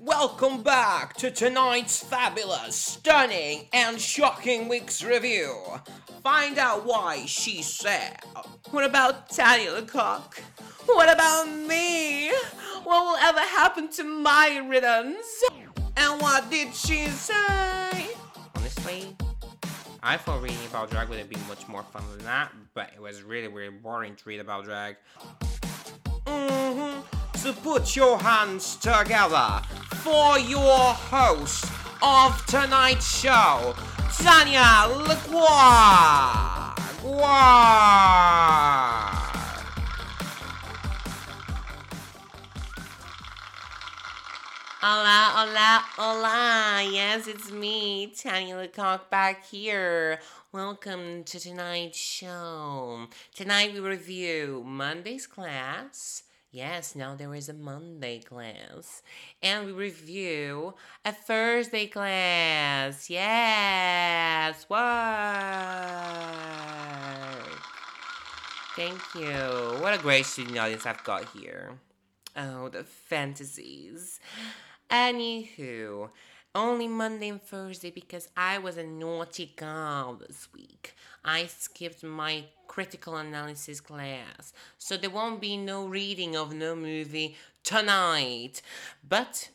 Welcome back to tonight's fabulous, stunning, and shocking week's review. Find out why she said. What about Tanya Lecoq? What about me? What will ever happen to my rhythms? And what did she say? Honestly, I thought reading about drag would have been much more fun than that, but it was really, really boring to read about drag. Mm-hmm. So put your hands together for your host of tonight's show, Tanya. Guar. Hola, hola, hola. Yes, it's me, Tanya Lecoq, back here. Welcome to tonight's show. Tonight we review Monday's class. Yes, now there is a Monday class. And we review a Thursday class. Yes, what? Thank you. What a great student audience I've got here. Oh, the fantasies. Anywho, only Monday and Thursday because I was a naughty girl this week. I skipped my critical analysis class, so there won't be no reading of no movie tonight. But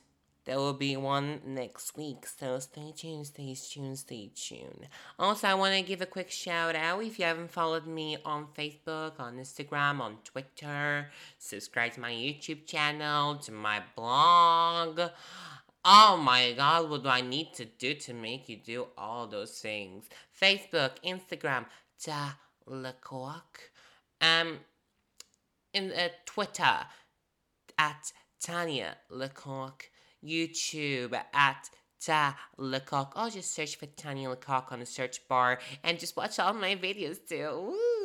there will be one next week, so stay tuned, stay tuned, stay tuned. Also, I want to give a quick shout out if you haven't followed me on Facebook, on Instagram, on Twitter, subscribe to my YouTube channel, to my blog. Oh my god, what do I need to do to make you do all those things? Facebook, Instagram, Ta Lecoq. Um, in uh, Twitter, at Tanya Lecoq. YouTube, at Ta Lecoq. I'll just search for Tanya Lecoq on the search bar and just watch all my videos too. Woo!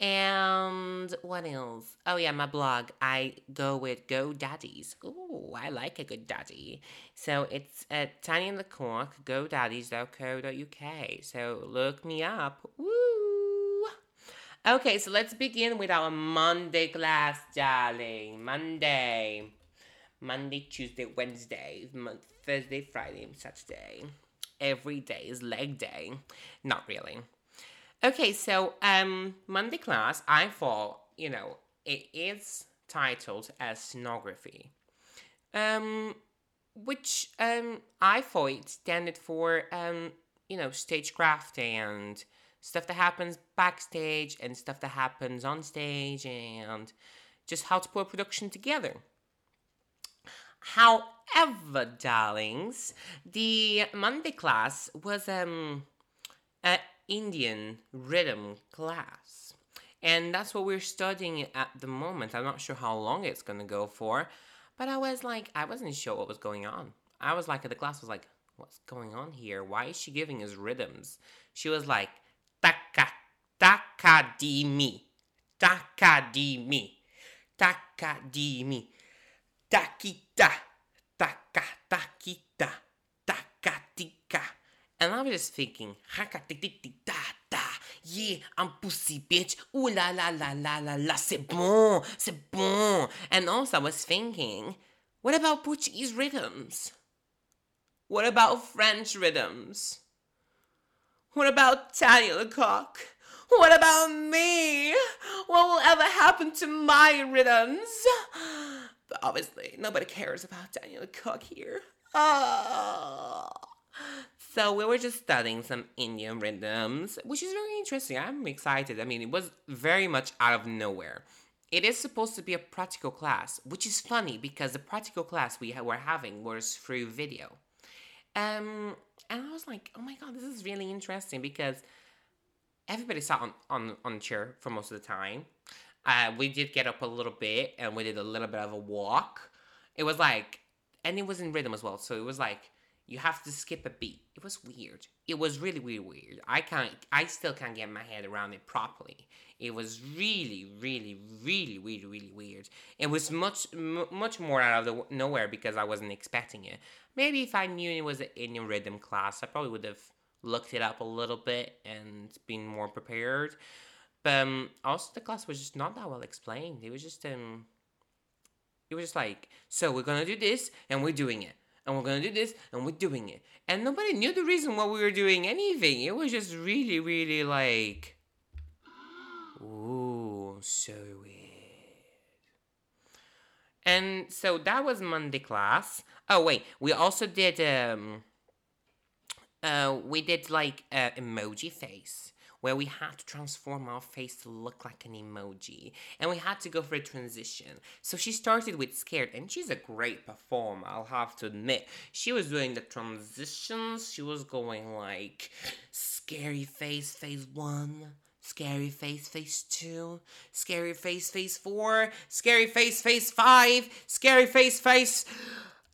And what else? Oh yeah, my blog. I go with GoDaddies. Ooh, I like a good daddy. So it's at Tanya Lecoq, GoDaddies.co.uk. So look me up. Woo! Okay, so let's begin with our Monday class, darling. Monday. Monday, Tuesday, Wednesday, Thursday, Friday, Saturday. Every day is leg day. Not really. Okay, so um Monday class, I thought, you know, it is titled as scenography. Um which um I thought it standard for um, you know, stagecraft and stuff that happens backstage and stuff that happens on stage and just how to put a production together. However, darlings, the Monday class was um an Indian rhythm class. And that's what we're studying at the moment. I'm not sure how long it's gonna go for, but I was like, I wasn't sure what was going on. I was like, the class was like, what's going on here? Why is she giving us rhythms? She was like, taka, taka di mi, taka di mi, taka di mi, takita, taka takita. And I was just thinking, da da, yeah, I'm pussy bitch. Ooh la la la la la la, c'est bon, c'est bon. And also I was thinking, what about Portuguese rhythms? What about French rhythms? What about Tanya Lecoq? What about me? What will ever happen to my rhythms? But obviously, nobody cares about Tanya Lecoq here. Oh. So we were just studying some Indian rhythms, which is very interesting. I'm excited. I mean, it was very much out of nowhere. It is supposed to be a practical class, which is funny because the practical class we were having was through video. Um, and I was like, oh my god, this is really interesting because everybody sat on, on, on chair for most of the time. Uh, we did get up a little bit and we did a little bit of a walk. It was like, and it was in rhythm as well. So it was like, you have to skip a beat. It was weird. It was really, really weird. I can't, I still can't get my head around it properly. It was really, really, really, really, really weird. It was much, m- much more out of the nowhere because I wasn't expecting it. Maybe if I knew it was an Indian rhythm class, I probably would have looked it up a little bit and been more prepared. But um, also, the class was just not that well explained. It was just um, It was just like, so we're gonna do this and we're doing it. And we're gonna do this and we're doing it. And nobody knew the reason why we were doing anything. It was just really, really like Ooh, so weird. And so that was Monday class. Oh wait, we also did um uh we did like uh, emoji face where we had to transform our face to look like an emoji and we had to go for a transition. So she started with scared and she's a great performer, I'll have to admit. She was doing the transitions, she was going like scary face, phase one, Scary face, face two. Scary face, face four. Scary face, face five. Scary face, face.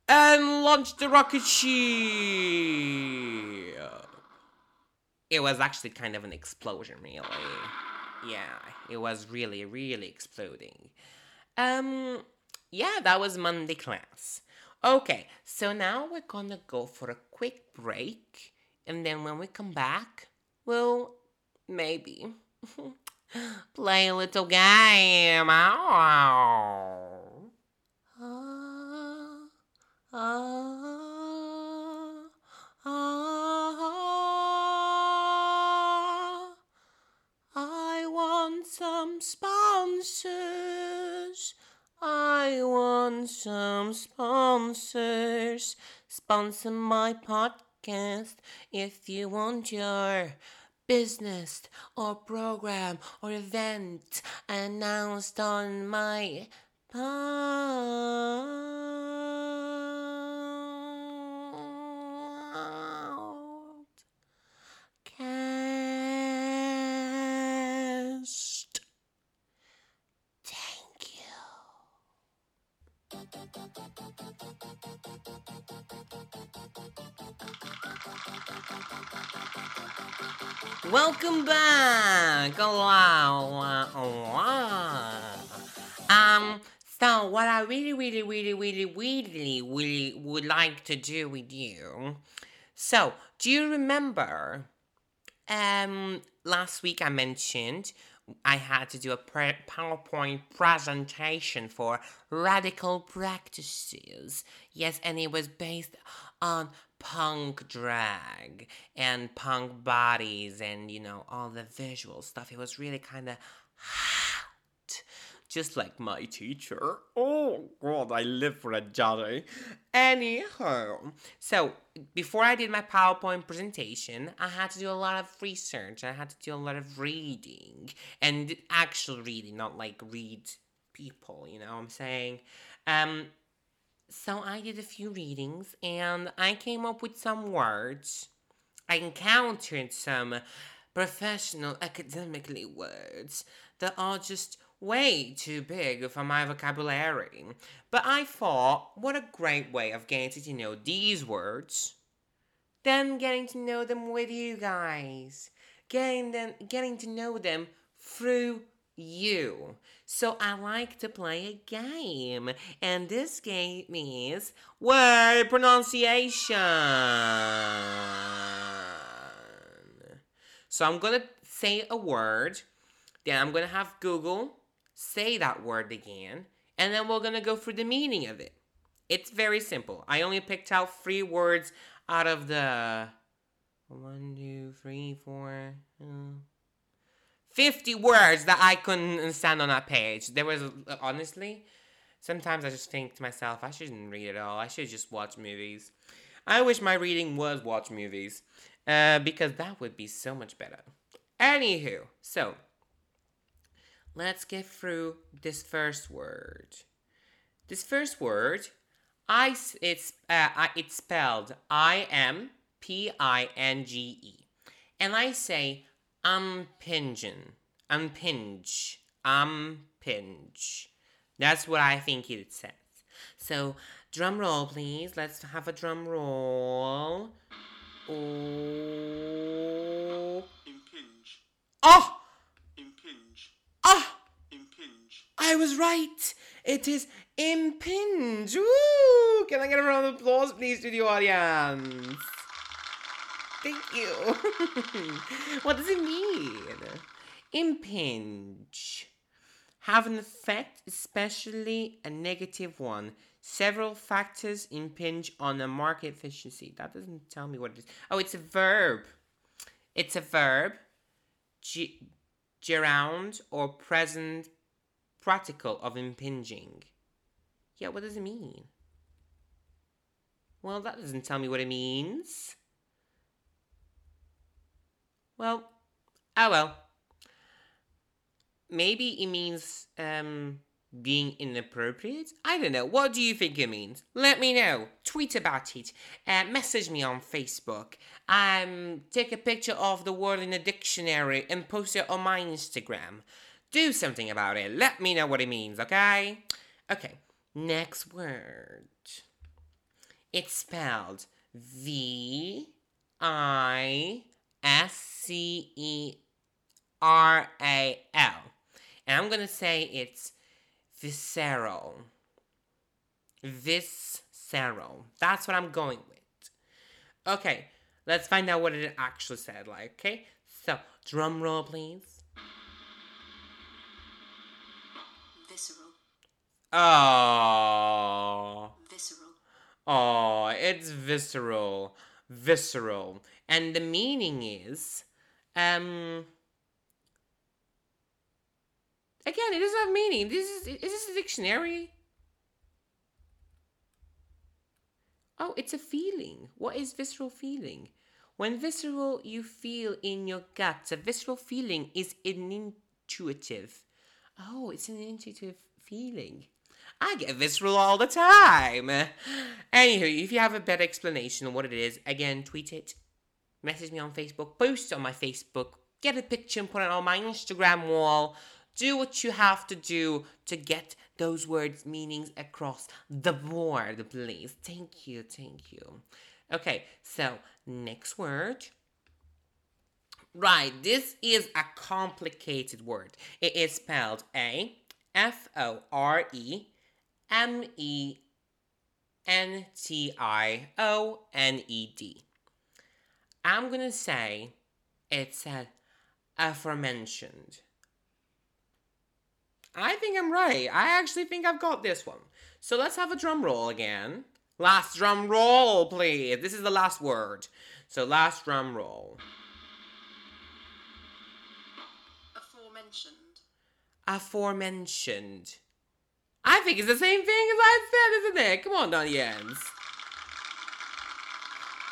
And launch the rocket ship. It was actually kind of an explosion, really. Yeah, it was really, really exploding. Um, yeah, that was Monday class. Okay, so now we're gonna go for a quick break, and then when we come back, we'll maybe Play a little game. Oh. Ah, sponsors. I want some sponsors. Sponsor my podcast if you want your business or program or event announced on my podcast. Welcome back. Wow. Um, so what I really, really, really, really, really, really would like to do with you. So, do you remember? Um, last week I mentioned I had to do a pre- PowerPoint presentation for radical practices. Yes, and it was based on punk drag and punk bodies and you know all the visual stuff. It was really kind of just like my teacher. Oh God, I live for a Johnny. Anyhow, so before I did my PowerPoint presentation, I had to do a lot of research. I had to do a lot of reading and actual reading, not like read people. You know what I'm saying? Um, so I did a few readings and I came up with some words. I encountered some professional academically words that are just way too big for my vocabulary. But I thought, what a great way of getting to know these words. Then getting to know them with you guys. Getting them getting to know them through you. So I like to play a game, and this game is word pronunciation. So I'm gonna say a word, then I'm gonna have Google say that word again, and then we're gonna go through the meaning of it. It's very simple. I only picked out three words out of the one, two, three, four. Uh, 50 words that I couldn't understand on that page. There was, honestly, sometimes I just think to myself, I shouldn't read it all. I should just watch movies. I wish my reading was watch movies, uh, because that would be so much better. Anywho, so let's get through this first word. This first word, I it's uh, it's spelled I M P I N G E, and I say Unpingen. Unpinge. Unpinge. That's what I think it says. So, drum roll, please. Let's have a drum roll. Oh. Impinge. Oh! Impinge. Ah! Impinge. I was right. It is impinge. Woo! Can I get a round of applause, please, to the audience? Thank you. what does it mean? Impinge. have an effect, especially a negative one. Several factors impinge on the market efficiency. That doesn't tell me what it is. Oh, it's a verb. It's a verb. G- gerund or present particle of impinging. Yeah, what does it mean? Well, that doesn't tell me what it means. Well, oh well. Maybe it means um being inappropriate? I don't know. What do you think it means? Let me know. Tweet about it. Uh, message me on Facebook. Um, take a picture of the word in a dictionary and post it on my Instagram. Do something about it. Let me know what it means, okay? Okay, next word. It's spelled V I S C E R A L. And I'm to say it's visceral. Visceral. That's what I'm going with. Okay, let's find out what it actually said like, okay? So, drum roll, please. Visceral. Oh. Visceral. Oh, it's visceral. Visceral. And the meaning is um Again, it doesn't have meaning. This is is this a dictionary? Oh, it's a feeling. What is visceral feeling? When visceral you feel in your gut, a visceral feeling is an intuitive. Oh, it's an intuitive feeling. I get visceral all the time. Anywho, if you have a better explanation of what it is, again, tweet it, message me on Facebook, post on my Facebook, get a picture and put it on my Instagram wall. Do what you have to do to get those words' meanings across the board, please. Thank you, thank you. Okay, so next word. Right, this is a complicated word. It is spelled A F O R E M E N T I O N E D. I'm gonna say it's a aforementioned. I think I'm right. I actually think I've got this one. So let's have a drum roll again. Last drum roll, please. This is the last word. So last drum roll. Aforementioned. Aforementioned. I think it's the same thing as I said, isn't it? Come on, Donnians.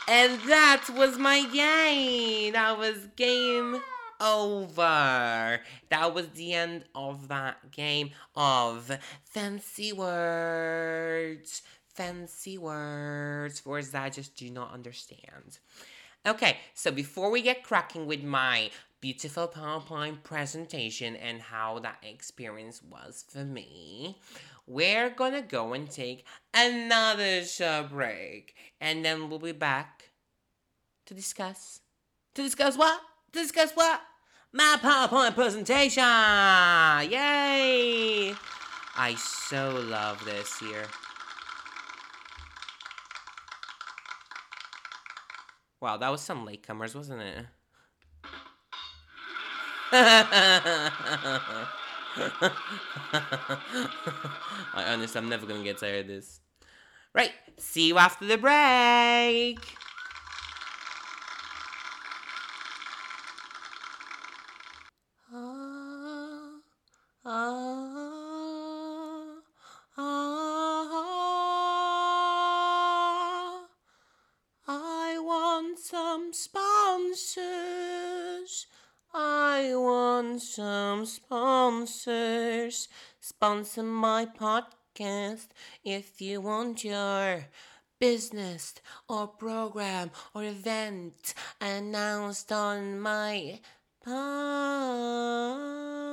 And that was my game. That was game over. That was the end of that game of fancy words. Fancy words. Words that I just do not understand. Okay, so before we get cracking with my beautiful PowerPoint presentation and how that experience was for me, we're gonna go and take another short break. And then we'll be back to discuss. To discuss what? To discuss what? My PowerPoint presentation! Yay! I so love this here. Wow, that was some latecomers, wasn't it? I honestly, I'm never gonna get tired of this. Right, see you after the break. Some sponsors. Sponsor my podcast if you want your business or program or event announced on my podcast.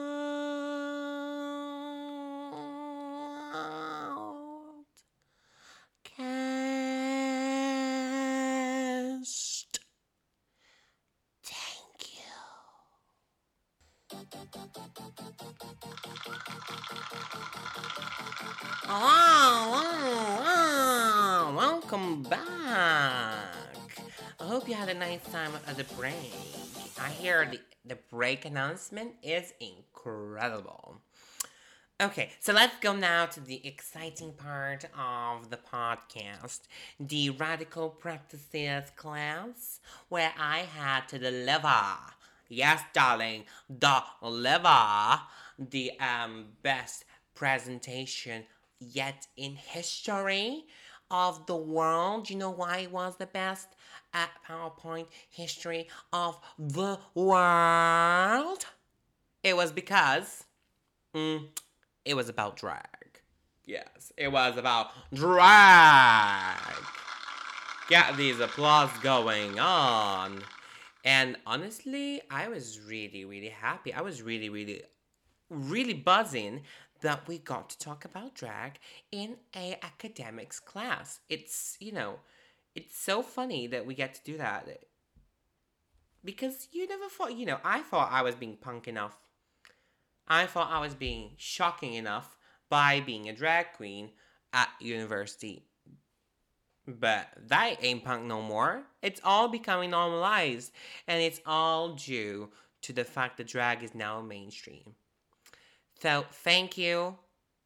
Time of the break. I hear the, the break announcement is incredible. Okay, so let's go now to the exciting part of the podcast the radical practices class, where I had to deliver. Yes, darling, the deliver the um, best presentation yet in history of the world. You know why it was the best at PowerPoint history of the world? It was because. Mm, it was about drag. Yes, it was about drag. Get these applause going on. And honestly, I was really, really happy. I was really, really, really buzzing that we got to talk about drag in a academics class. It's, you know, it's so funny that we get to do that. Because you never thought, you know, I thought I was being punk enough I thought I was being shocking enough by being a drag queen at university. But that ain't punk no more. It's all becoming normalized, and it's all due to the fact that drag is now mainstream. So, thank you,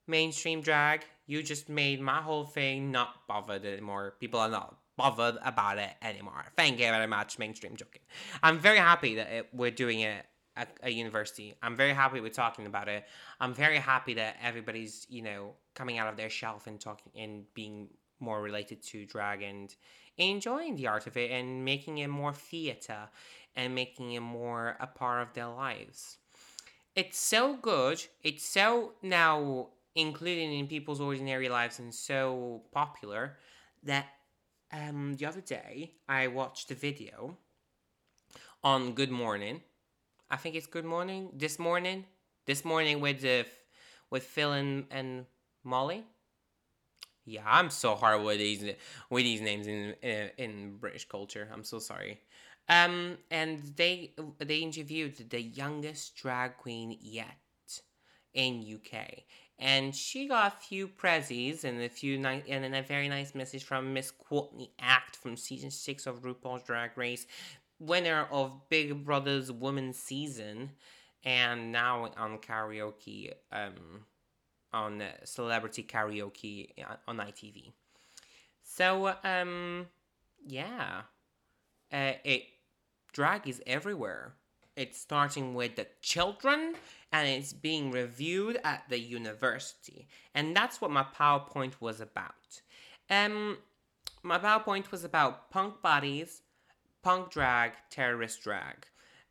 mainstream drag. You just made my whole thing not bothered anymore. People are not bothered about it anymore. Thank you very much, mainstream joking. I'm very happy that it, we're doing it at a university. I'm very happy we're talking about it. I'm very happy that everybody's, you know, coming out of their shelf and talking and being more related to drag and enjoying the art of it and making it more theater and making it more a part of their lives. It's so good. It's so now included in people's ordinary lives and so popular that um, the other day I watched a video on Good Morning I think it's Good Morning. This morning, this morning with with Phil and, and Molly. Yeah, I'm so hard with these with these names in, in in British culture. I'm so sorry. Um, and they they interviewed the youngest drag queen yet in UK, and she got a few prezzies and a few nice and a very nice message from Miss Courtney Act from season six of RuPaul's Drag Race, winner of Big Brother's Women's Season, and now on karaoke, um, on celebrity karaoke on ITV. So, um, yeah, uh, it drag is everywhere. It's starting with the children and it's being reviewed at the university. And that's what my PowerPoint was about. Um, my PowerPoint was about punk bodies, punk drag, terrorist drag.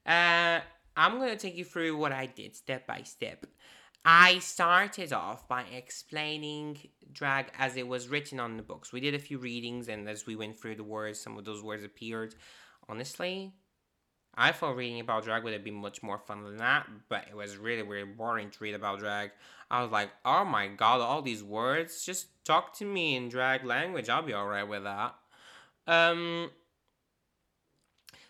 Uh, I'm going to take you through what I did step by step. I started off by explaining drag as it was written on the books. We did a few readings, and as we went through the words, some of those words appeared. Honestly, I thought reading about drag would have been much more fun than that, but it was really, really boring to read about drag. I was like, oh my god, all these words? Just talk to me in drag language, I'll be alright with that. Um,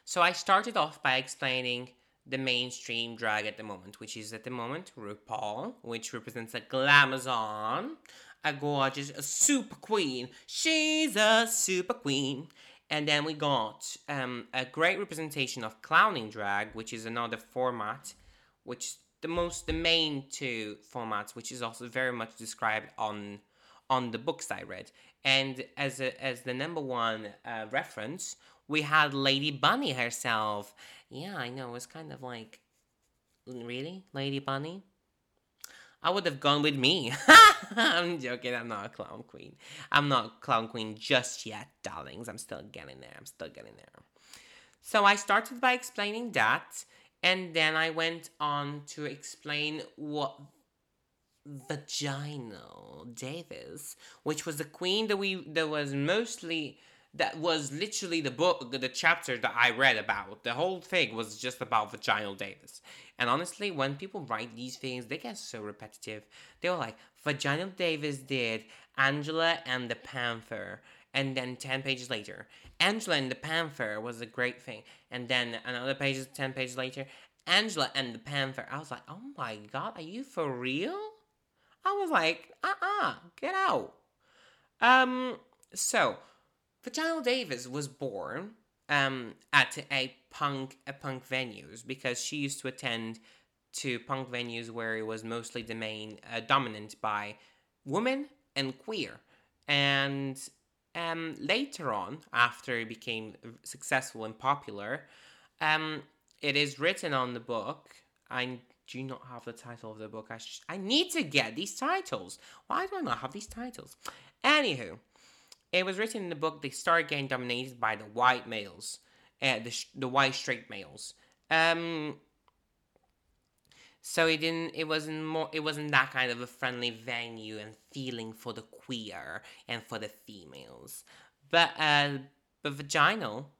so I started off by explaining the mainstream drag at the moment, which is at the moment RuPaul, which represents a glamazon, a gorgeous a super queen. She's a super queen. And then we got um, a great representation of clowning drag, which is another format, which the most the main two formats, which is also very much described on on the books I read. And as a, as the number one uh, reference, we had Lady Bunny herself. Yeah, I know. It was kind of like, really? Lady Bunny? I would have gone with me. I'm joking. I'm not a clown queen. I'm not clown queen just yet, darlings. I'm still getting there. I'm still getting there. So I started by explaining that, and then I went on to explain what Vaginal Davis, which was the queen that we that was mostly that was literally the book, the chapter that I read about. The whole thing was just about Vaginal Davis. And honestly, when people write these things, they get so repetitive. They were like, Vaginal Davis did Angela and the Panther. And then 10 pages later, Angela and the Panther was a great thing. And then another page, 10 pages later, Angela and the Panther. I was like, oh my god, are you for real? I was like, uh uh-uh, uh, get out. Um, so Vaginal Davis was born um, at a punk a punk venues because she used to attend to punk venues where it was mostly domain uh, dominant by women and queer. And um, later on, after it became successful and popular, um, it is written on the book. I do not have the title of the book. I, sh- I need to get these titles. Why do I not have these titles? Anywho, it was written in the book. They started getting dominated by the white males, uh, the the white straight males. Um, so it didn't. It wasn't more. It wasn't that kind of a friendly venue and feeling for the queer and for the females. But uh, but vaginal.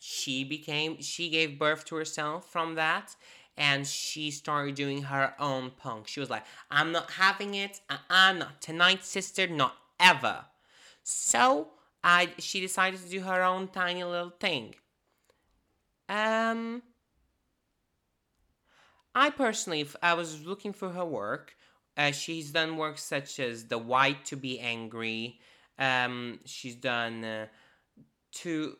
She became. She gave birth to herself from that, and she started doing her own punk. She was like, "I'm not having it. Uh-uh, not tonight, sister. Not ever." So I. She decided to do her own tiny little thing. Um. I personally, if I was looking for her work, uh, she's done work such as The White to Be Angry. Um, she's done uh, To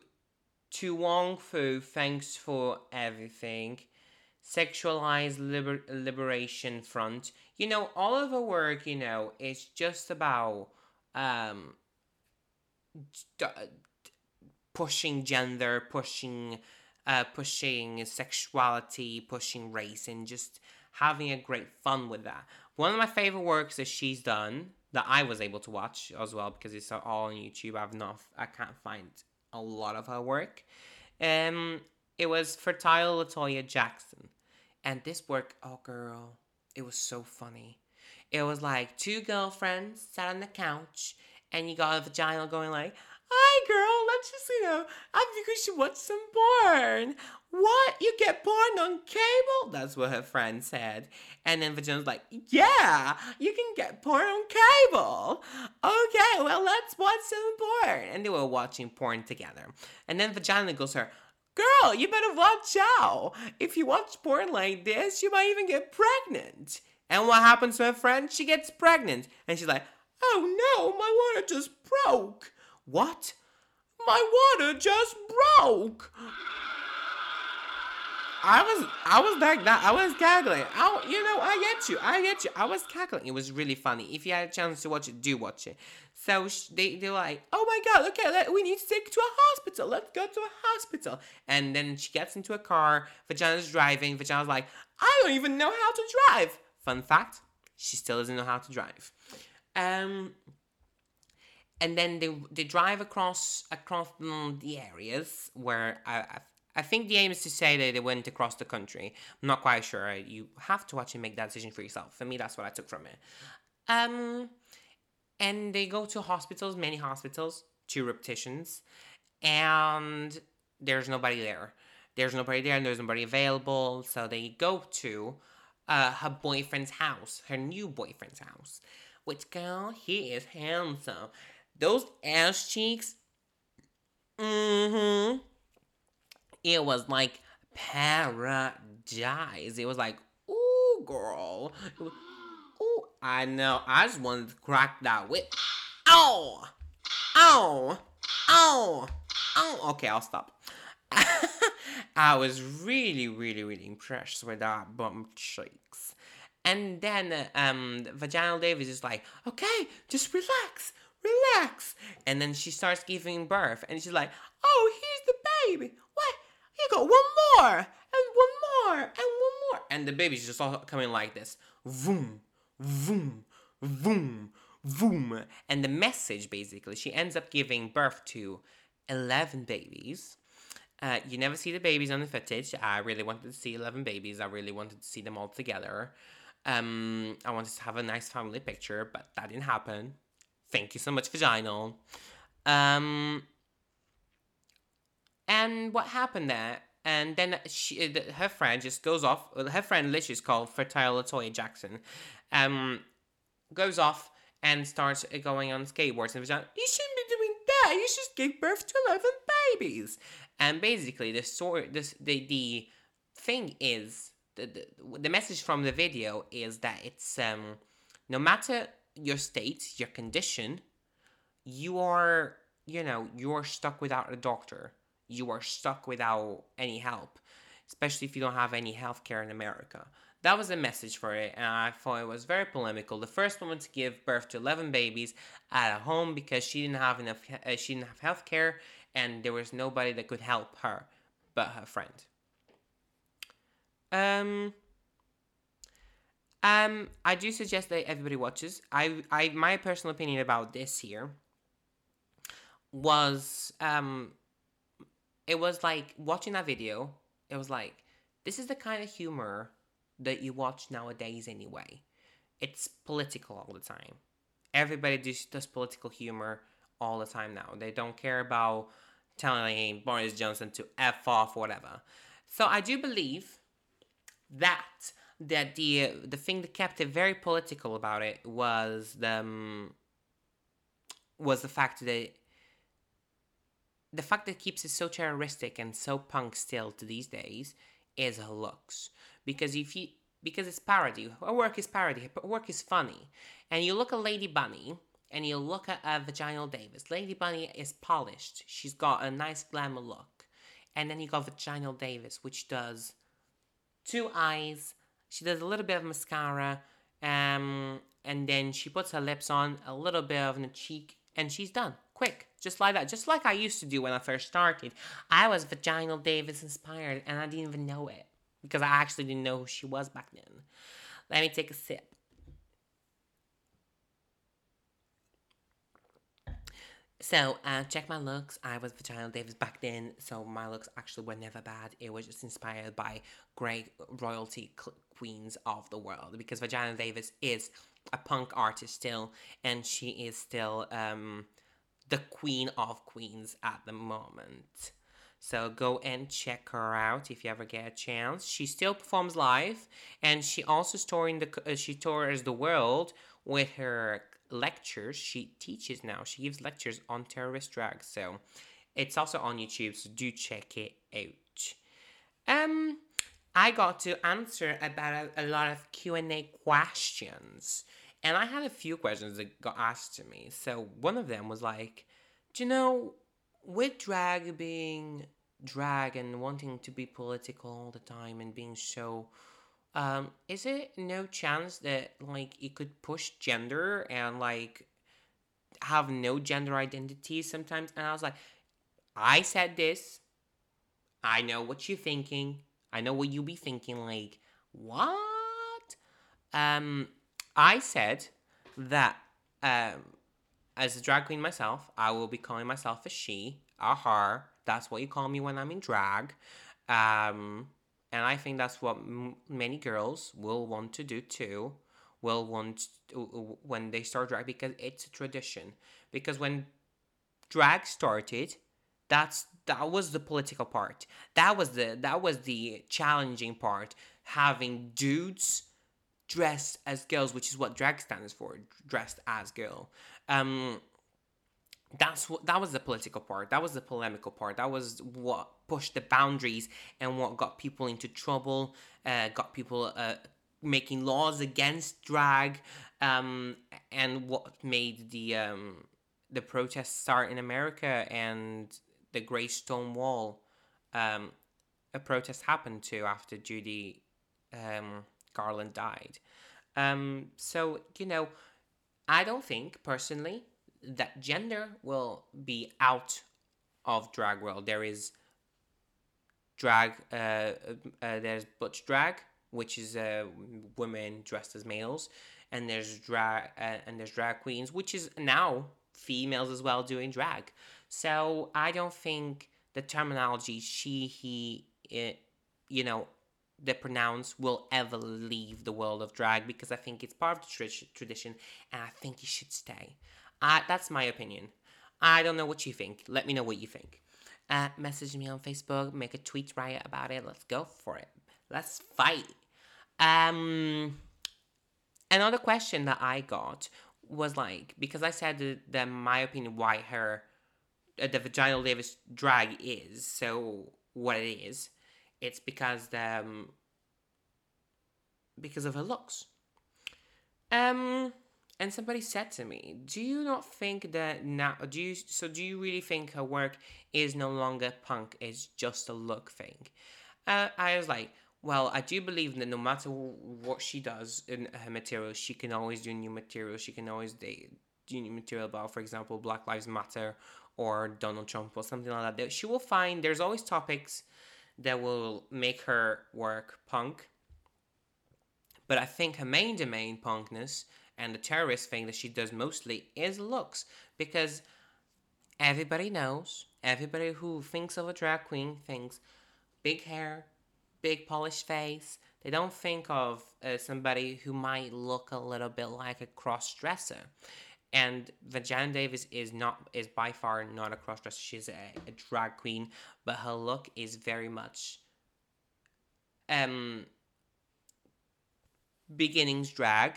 To Wong Foo, Thanks for Everything, Sexualized Liber- Liberation Front. You know, all of her work, you know, is just about um, pushing gender, pushing uh, pushing sexuality, pushing race, and just having a great fun with that. One of my favorite works that she's done that I was able to watch as well because it's all on YouTube. I've not, I can't find a lot of her work. Um, it was Fertile Latoya Jackson, and this work, oh girl, it was so funny. It was like two girlfriends sat on the couch, and you got a vagina going like, Hi, girl. Let's just, you know, I think we should watch some porn. What? You get porn on cable? That's what her friend said. And then Vagina's like, Yeah, you can get porn on cable. Okay, well, let's watch some porn. And they were watching porn together. And then Vagina goes her, Girl, you better watch out. If you watch porn like this, you might even get pregnant. And what happens to her friend? She gets pregnant. And she's like, Oh no, my water just broke. What? My water just broke. I was, I was like that. I was cackling. I, you know, I get you. I get you. I was cackling. It was really funny. If you had a chance to watch it, do watch it. So sh- they, they're like, oh my god, okay, let, we need to take to a hospital. Let's go to a hospital. And then she gets into a car. Vagina's driving. Vagina's like, I don't even know how to drive. Fun fact, she still doesn't know how to drive. Um, and then they they drive across across the areas where I, I think the aim is to say that they went across the country. I'm not quite sure. You have to watch and make that decision for yourself. For me, that's what I took from it. Um, and they go to hospitals, many hospitals, two repetitions, and there's nobody there. There's nobody there, and there's nobody available. So they go to uh, her boyfriend's house, her new boyfriend's house. Which girl, he is handsome. Those ass cheeks. Mm-hmm. It was like paradise. It was like, ooh, girl. Was, ooh, I know. I just wanted to crack that whip. Oh, oh, oh, oh. Okay, I'll stop. I was really, really, really impressed with that bum cheeks. And then um, Vaginal Davis is like, okay, just relax, relax. And then she starts giving birth, and she's like, oh, here's the baby. What? You got one more, and one more, and one more. And the baby's just all coming like this. Vroom, vroom, vroom, vroom. And the message, basically, she ends up giving birth to 11 babies. Uh, you never see the babies on the footage. I really wanted to see 11 babies. I really wanted to see them all together. Um, I wanted to have a nice family picture, but that didn't happen. Thank you so much, Vaginal. Um, and what happened there? And then she, her friend just goes off. Her friend literally is called Fertile Latoya Jackson. Um, goes off and starts going on skateboards. And Vagina, you shouldn't be doing that. You should give birth to eleven babies. And basically, the story, this the the thing is the, the message from the video is that it's um no matter your state, your condition, you are you know you're stuck without a doctor. You are stuck without any help. especially if you don't have any healthcare in America. That was the message for it, and I thought it was very polemical. The first woman to give birth to 11 babies at a home because she didn't have enough, uh, she didn't have health care, and there was nobody that could help her but her friend. Um, um, I do suggest that everybody watches. I, I, my personal opinion about this here was, um, it was like watching that video. It was like, this is the kind of humor that you watch nowadays anyway. It's political all the time. Everybody does, does political humor all the time now. They don't care about telling Boris Johnson to F off whatever. So I do believe that that the the thing that kept it very political about it was the um, was the fact that the fact that keeps it so terroristic and so punk still to these days is her looks because if you because it's parody her work is parody her work is funny. And you look at lady bunny and you look at uh, vaginal davis lady bunny is polished. She's got a nice glamour look. And then you got vaginal davis which does two eyes. She does a little bit of mascara um, and then she puts her lips on a little bit of the cheek and she's done. Quick. Just like that. Just like i used to do when i first started. I was vaginal davis inspired and i didn't even know it because I actually didn't know who she was back then. Let me take a sip. So, uh, check my looks. I was Vaginal Davis back then, so my looks actually were never bad. It was just inspired by great royalty cl- queens of the world because Vaginal Davis is a punk artist still, and she is still um, the queen of queens at the moment. So go and check her out if you ever get a chance. She still performs live, and she also touring the uh, she tours the world with her lectures. She teaches now. She gives lectures on terrorist drag. So it's also on YouTube. So do check it out. Um, I got to answer about a, a lot of Q and A questions, and I had a few questions that got asked to me. So one of them was like, do you know? with drag being drag and wanting to be political all the time and being so um is it no chance that like it could push gender and like have no gender identity sometimes? And i was like i said this. I know what you're thinking. I know what you'll be thinking. Like what? Um i said that um as a drag queen myself i will be calling myself a she a her. That's what you call me when I'm in drag. Um, and I think that's what m- many girls will want to do too. Will want to, when they start drag because it's a tradition. Because when drag started, that's that was the political part. That was the that was the challenging part. Having dudes dressed as girls, which is what drag stands for, dressed as girl. Um, that's what that was the political part. That was the polemical part. That was what pushed the boundaries and what got people into trouble uh, got people uh, making laws against drag um, and what made the um, the protests start in america and the Great Stonewall um, a protest happened to after judy um, garland died. Um, so you know i don't think personally that gender will be out of drag world. There is drag, uh, uh, there's butch drag, which is uh, women dressed as males, and there's drag, uh, and there's drag queens, which is now females as well doing drag. So I don't think the terminology she, he, it, you know, the pronouns will ever leave the world of drag because I think it's part of the tra- tradition and I think it should stay. Uh, that's my opinion. I don't know what you think. Let me know what you think. Uh, message me on Facebook, make a tweet riot about it. Let's go for it. Let's fight. Um, another question that I got was like because I said that, that my opinion why her uh, the vaginal Davis drag is so what it is. It's because the um, because of her looks. Um and somebody said to me, "Do you not think that now? Do you so? Do you really think her work is no longer punk? It's just a look thing?" Uh, I was like, well, I do believe that no matter what she does in her material, she can always do new material. She can always do new material about, for example, Black Lives Matter or Donald Trump or something like that. She will find there's always topics that will make her work punk. But I think her main domain, punkness, and the terrorist thing that she does mostly is looks. Because everybody knows, everybody who thinks of a drag queen thinks big hair, big polished face. They don't think of uh, somebody who might look a little bit like a cross dresser. And Vaginal Davis is not is by far not a cross dresser. She's a, a drag queen, but her look is very much um beginnings drag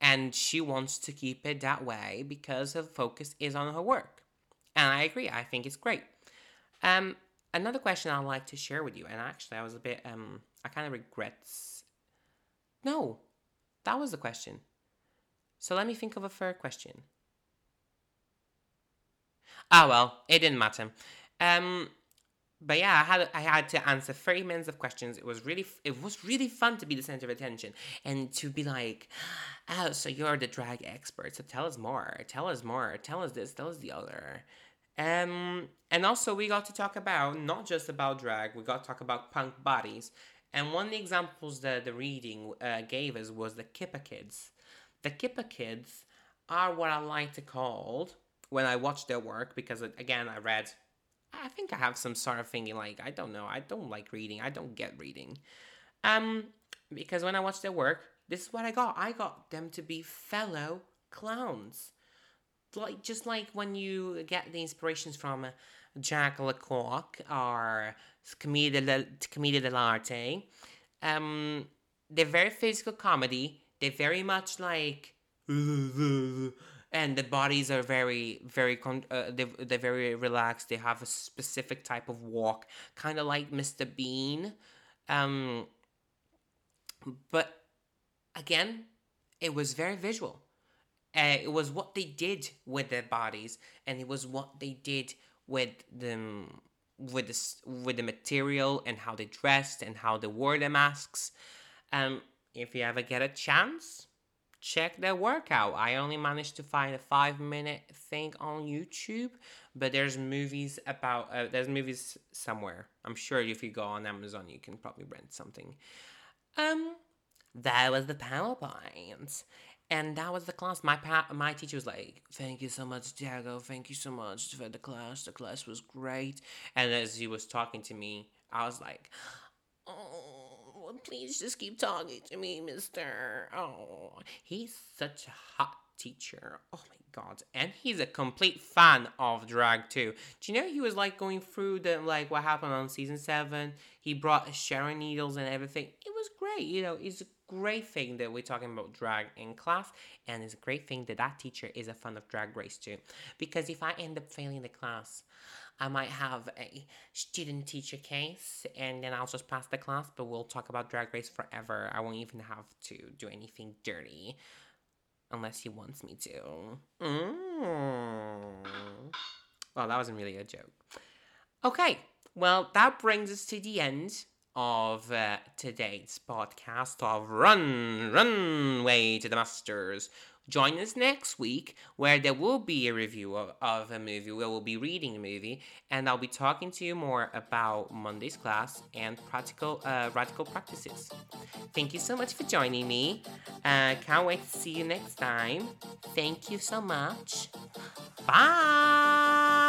and she wants to keep it that way because her focus is on her work. And I agree. I think it's great. Um another question I'd like to share with you, and actually, I was a bit, um, I kind of regrets. No, that was the question. So let me think of a third question. Ah, well, it didn't matter. Um, but yeah, I had I had to answer thirty minutes of questions. It was really it was really fun to be the center of attention and to be like, oh, so you're the drag expert. So tell us more. Tell us more. Tell us this. Tell us the other. Um, and also we got to talk about not just about drag. We got to talk about punk bodies. And one of the examples that the reading uh, gave us was the Kipper Kids. The Kipper Kids are what I like to call when I watch their work because again I read I think I have some sort of thinking like I don't know I don't like reading I don't get reading. Um because when I watch their work this is what I got I got them to be fellow clowns. Like just like when you get the inspirations from Jacques Lecoq or Commedia, Commedia dell'arte um they're very physical comedy they're very much like and the bodies are very very con- uh, they they're very relaxed. They have a specific type of walk kind of like mr bean. Um but again it was very visual. Uh, it was what they did with their bodies and it was what they did with them with the, with the material and how they dressed and how they wore their masks. Um if you ever get a chance check their workout. I only managed to find a five minute thing on YouTube, but there's movies about uh, there's movies somewhere. I'm sure if you go on Amazon, you can probably rent something. Um, that was the PowerPoint. And that was the class. My pa- my teacher was like, "Thank you so much, Diego. Thank you so much for the class. The class was great." And as he was talking to me, I was like, "Oh, please just keep talking to me, mister. Oh, he's such a hot teacher. Oh my god. And he's a complete fan of drag too. Do you know he was like going through the like what happened on season seven? He brought Sharon Needles and everything. It was great. You know, it's a great thing that we're talking about drag in class, and it's a great thing that that teacher is a fan of drag race too. Because if I end up failing the class, I might have a student teacher case and then I'll just pass the class, but we'll talk about Drag Race forever. I won't even have to do anything dirty unless he wants me to. Mm. Well, that wasn't really a joke. Okay, well, that brings us to the end of uh, today's podcast of Run, Runway to the Masters. Join us next week where there will be a review of, of, a movie, where we'll be reading a movie, and I'll be talking to you more about Monday's class and practical uh, radical practices. Thank you so much for joining me. Uh, can't wait to see you next time. Thank you so much. Bye.